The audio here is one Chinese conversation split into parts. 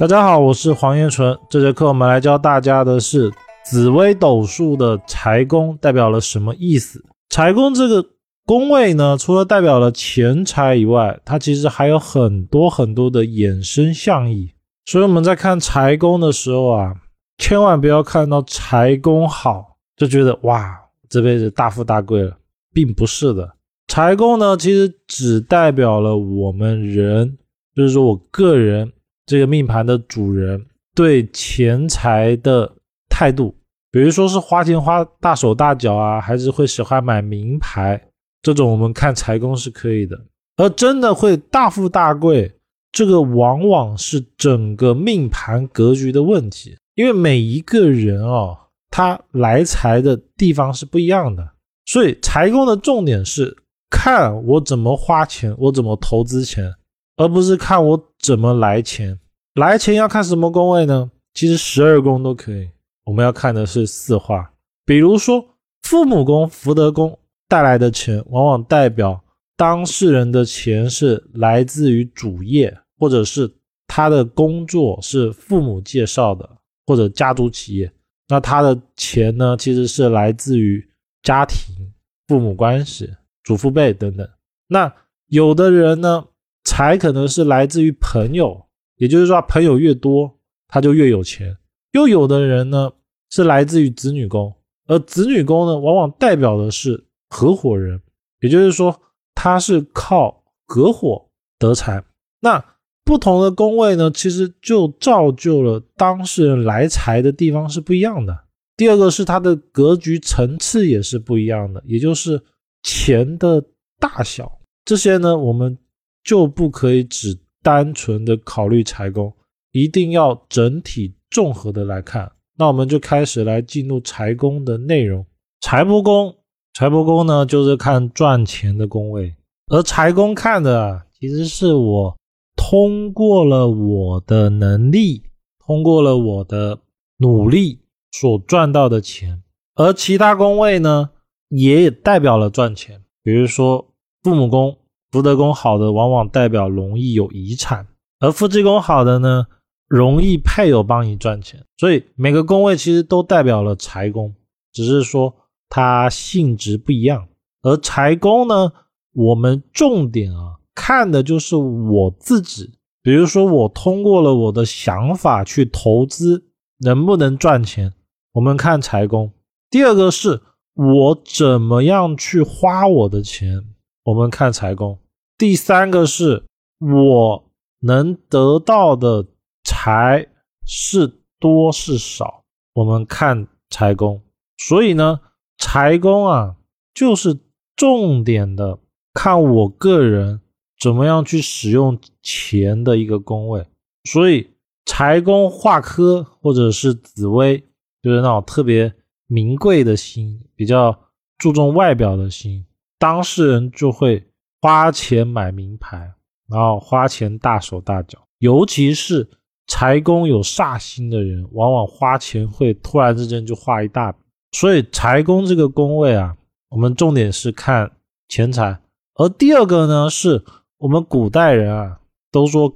大家好，我是黄彦纯。这节课我们来教大家的是紫微斗数的财宫代表了什么意思。财宫这个宫位呢，除了代表了钱财以外，它其实还有很多很多的衍生象意。所以我们在看财宫的时候啊，千万不要看到财宫好就觉得哇，这辈子大富大贵了，并不是的。财宫呢，其实只代表了我们人，就是说我个人。这个命盘的主人对钱财的态度，比如说是花钱花大手大脚啊，还是会喜欢买名牌，这种我们看财宫是可以的。而真的会大富大贵，这个往往是整个命盘格局的问题，因为每一个人哦，他来财的地方是不一样的，所以财宫的重点是看我怎么花钱，我怎么投资钱。而不是看我怎么来钱，来钱要看什么宫位呢？其实十二宫都可以，我们要看的是四化。比如说父母宫、福德宫带来的钱，往往代表当事人的钱是来自于主业，或者是他的工作是父母介绍的，或者家族企业。那他的钱呢，其实是来自于家庭、父母关系、祖父辈等等。那有的人呢？财可能是来自于朋友，也就是说，朋友越多，他就越有钱。又有的人呢，是来自于子女宫，而子女宫呢，往往代表的是合伙人，也就是说，他是靠合伙得财。那不同的宫位呢，其实就造就了当事人来财的地方是不一样的。第二个是他的格局层次也是不一样的，也就是钱的大小这些呢，我们。就不可以只单纯的考虑财宫，一定要整体综合的来看。那我们就开始来进入财宫的内容。财帛宫，财帛宫呢就是看赚钱的宫位，而财宫看的其实是我通过了我的能力，通过了我的努力所赚到的钱。而其他宫位呢，也代表了赚钱，比如说父母宫。福德宫好的，往往代表容易有遗产；而夫妻宫好的呢，容易配偶帮你赚钱。所以每个宫位其实都代表了财宫，只是说它性质不一样。而财宫呢，我们重点啊看的就是我自己，比如说我通过了我的想法去投资，能不能赚钱？我们看财宫。第二个是我怎么样去花我的钱。我们看财宫，第三个是我能得到的财是多是少，我们看财宫。所以呢，财宫啊，就是重点的看我个人怎么样去使用钱的一个宫位。所以财宫化科或者是紫薇，就是那种特别名贵的星，比较注重外表的星。当事人就会花钱买名牌，然后花钱大手大脚，尤其是财宫有煞星的人，往往花钱会突然之间就花一大笔。所以财宫这个宫位啊，我们重点是看钱财。而第二个呢，是我们古代人啊都说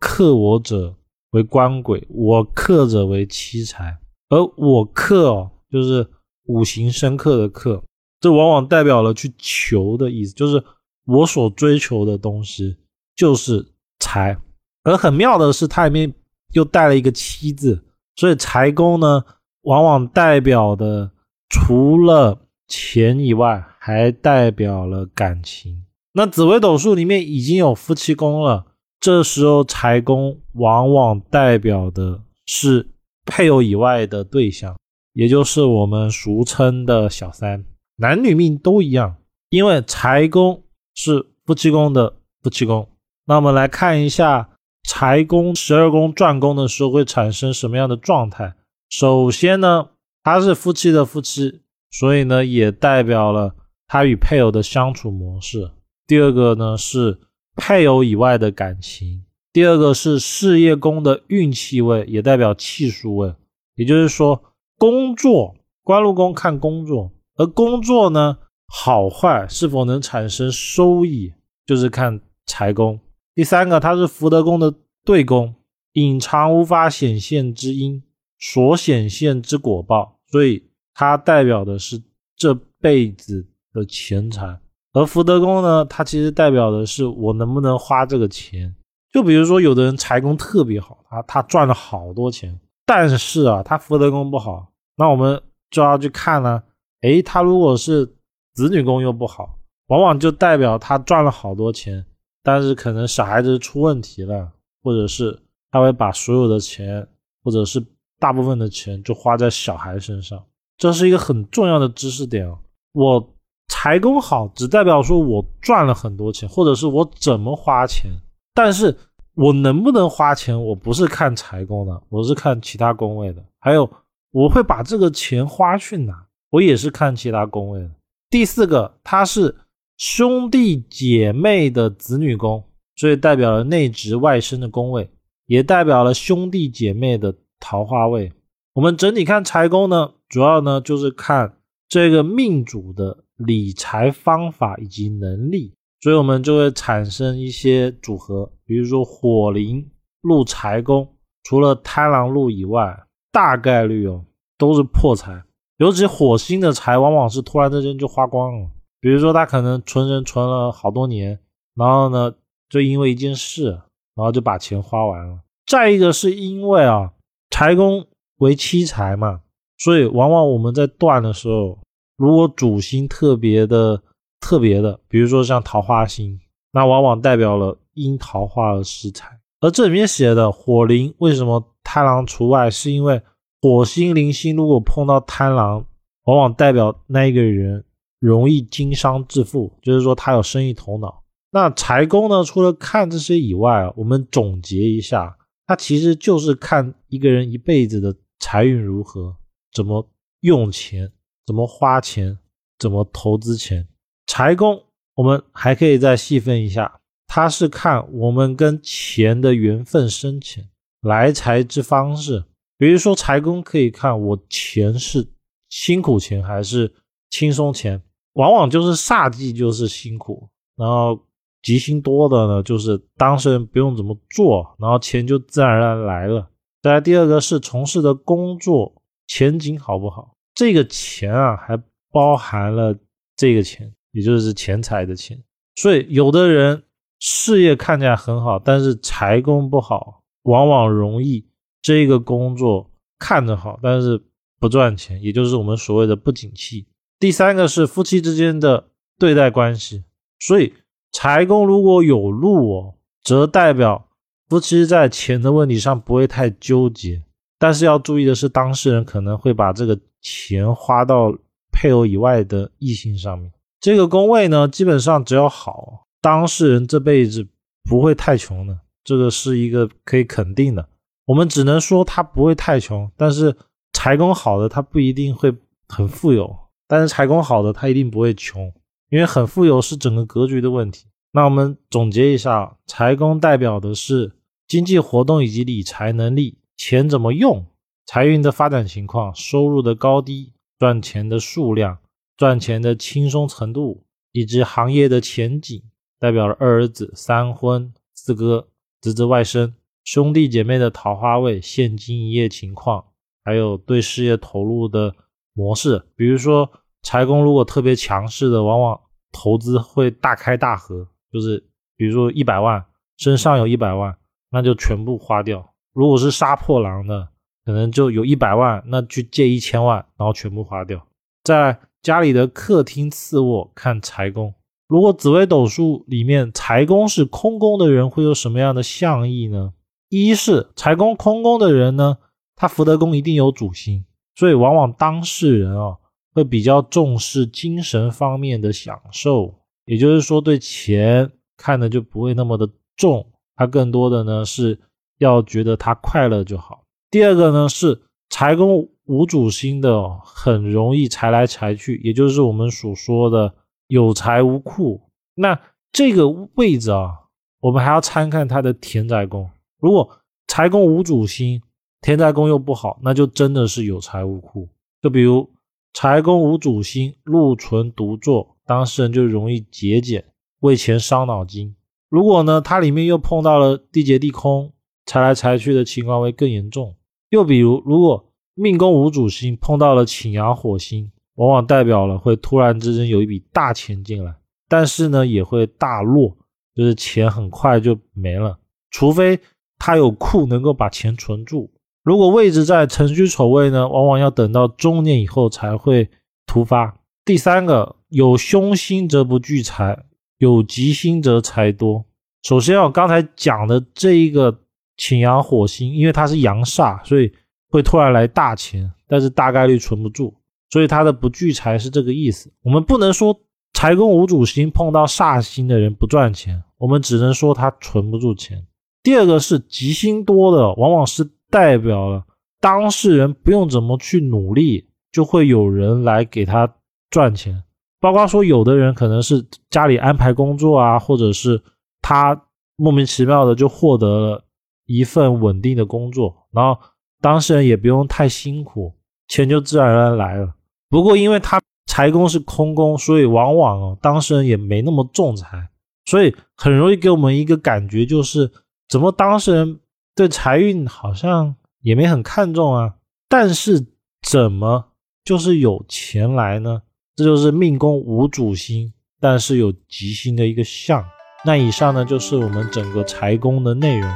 克我者为官鬼，我克者为妻财。而我克哦，就是五行生克的克。这往往代表了去求的意思，就是我所追求的东西就是财。而很妙的是，它里面又带了一个“妻”字，所以财宫呢，往往代表的除了钱以外，还代表了感情。那紫微斗数里面已经有夫妻宫了，这时候财宫往往代表的是配偶以外的对象，也就是我们俗称的小三。男女命都一样，因为财宫是夫妻宫的夫妻宫。那我们来看一下财宫十二宫转宫的时候会产生什么样的状态。首先呢，他是夫妻的夫妻，所以呢也代表了他与配偶的相处模式。第二个呢是配偶以外的感情。第二个是事业宫的运气位，也代表气数位。也就是说，工作官禄宫看工作。而工作呢，好坏是否能产生收益，就是看财宫。第三个，它是福德宫的对宫，隐藏无法显现之因，所显现之果报，所以它代表的是这辈子的钱财。而福德宫呢，它其实代表的是我能不能花这个钱。就比如说，有的人财宫特别好，他他赚了好多钱，但是啊，他福德宫不好，那我们就要去看呢。诶，他如果是子女宫又不好，往往就代表他赚了好多钱，但是可能小孩子出问题了，或者是他会把所有的钱，或者是大部分的钱就花在小孩身上。这是一个很重要的知识点哦！我财宫好，只代表说我赚了很多钱，或者是我怎么花钱，但是我能不能花钱，我不是看财宫的，我是看其他宫位的，还有我会把这个钱花去哪。我也是看其他宫位的。第四个，它是兄弟姐妹的子女宫，所以代表了内侄外甥的宫位，也代表了兄弟姐妹的桃花位。我们整体看财宫呢，主要呢就是看这个命主的理财方法以及能力，所以我们就会产生一些组合，比如说火灵入财宫，除了贪狼入以外，大概率哦都是破财。尤其火星的财往往是突然之间就花光了，比如说他可能存人存了好多年，然后呢就因为一件事，然后就把钱花完了。再一个是因为啊财宫为七财嘛，所以往往我们在断的时候，如果主星特别的特别的，比如说像桃花星，那往往代表了因桃花而失财。而这里面写的火灵为什么贪狼除外，是因为。火星、灵星如果碰到贪狼，往往代表那一个人容易经商致富，就是说他有生意头脑。那财宫呢？除了看这些以外啊，我们总结一下，它其实就是看一个人一辈子的财运如何，怎么用钱，怎么花钱，怎么投资钱。财宫我们还可以再细分一下，它是看我们跟钱的缘分深浅，来财之方式。比如说财宫可以看我钱是辛苦钱还是轻松钱，往往就是煞忌就是辛苦，然后吉星多的呢，就是当事人不用怎么做，然后钱就自然而然来了。再来第二个是从事的工作前景好不好，这个钱啊还包含了这个钱，也就是钱财的钱。所以有的人事业看起来很好，但是财宫不好，往往容易。这个工作看着好，但是不赚钱，也就是我们所谓的不景气。第三个是夫妻之间的对待关系，所以财宫如果有禄哦，则代表夫妻在钱的问题上不会太纠结。但是要注意的是，当事人可能会把这个钱花到配偶以外的异性上面。这个宫位呢，基本上只要好，当事人这辈子不会太穷的，这个是一个可以肯定的。我们只能说他不会太穷，但是财宫好的他不一定会很富有，但是财宫好的他一定不会穷，因为很富有是整个格局的问题。那我们总结一下，财宫代表的是经济活动以及理财能力，钱怎么用，财运的发展情况，收入的高低，赚钱的数量，赚钱的轻松程度，以及行业的前景，代表了二儿子、三婚、四哥、侄子、外甥。兄弟姐妹的桃花位、现金营业情况，还有对事业投入的模式。比如说财宫如果特别强势的，往往投资会大开大合，就是比如说一百万身上有一百万，那就全部花掉。如果是杀破狼的，可能就有一百万，那去借一千万，然后全部花掉。在家里的客厅次卧看财宫，如果紫微斗数里面财宫是空宫的人，会有什么样的象意呢？一是财宫空宫的人呢，他福德宫一定有主星，所以往往当事人啊会比较重视精神方面的享受，也就是说对钱看的就不会那么的重，他更多的呢是要觉得他快乐就好。第二个呢是财宫无主星的，哦很容易财来财去，也就是我们所说的有财无库。那这个位置啊，我们还要参看他的田宅宫。如果财宫无主星，田宅宫又不好，那就真的是有财无库。就比如财宫无主星，禄存独坐，当事人就容易节俭，为钱伤脑筋。如果呢，它里面又碰到了地劫地空，财来财去的情况会更严重。又比如，如果命宫无主星碰到了擎羊火星，往往代表了会突然之间有一笔大钱进来，但是呢也会大落，就是钱很快就没了，除非他有库能够把钱存住。如果位置在辰戌丑未呢，往往要等到中年以后才会突发。第三个，有凶星则不聚财，有吉星则财多。首先我刚才讲的这一个擎羊火星，因为它是阳煞，所以会突然来大钱，但是大概率存不住，所以它的不聚财是这个意思。我们不能说财宫无主星碰到煞星的人不赚钱，我们只能说他存不住钱。第二个是吉星多的，往往是。代表了当事人不用怎么去努力，就会有人来给他赚钱。包括说，有的人可能是家里安排工作啊，或者是他莫名其妙的就获得了一份稳定的工作，然后当事人也不用太辛苦，钱就自然而然来了。不过，因为他财宫是空宫，所以往往哦，当事人也没那么重财，所以很容易给我们一个感觉，就是怎么当事人。对财运好像也没很看重啊，但是怎么就是有钱来呢？这就是命宫无主星，但是有吉星的一个相。那以上呢就是我们整个财宫的内容。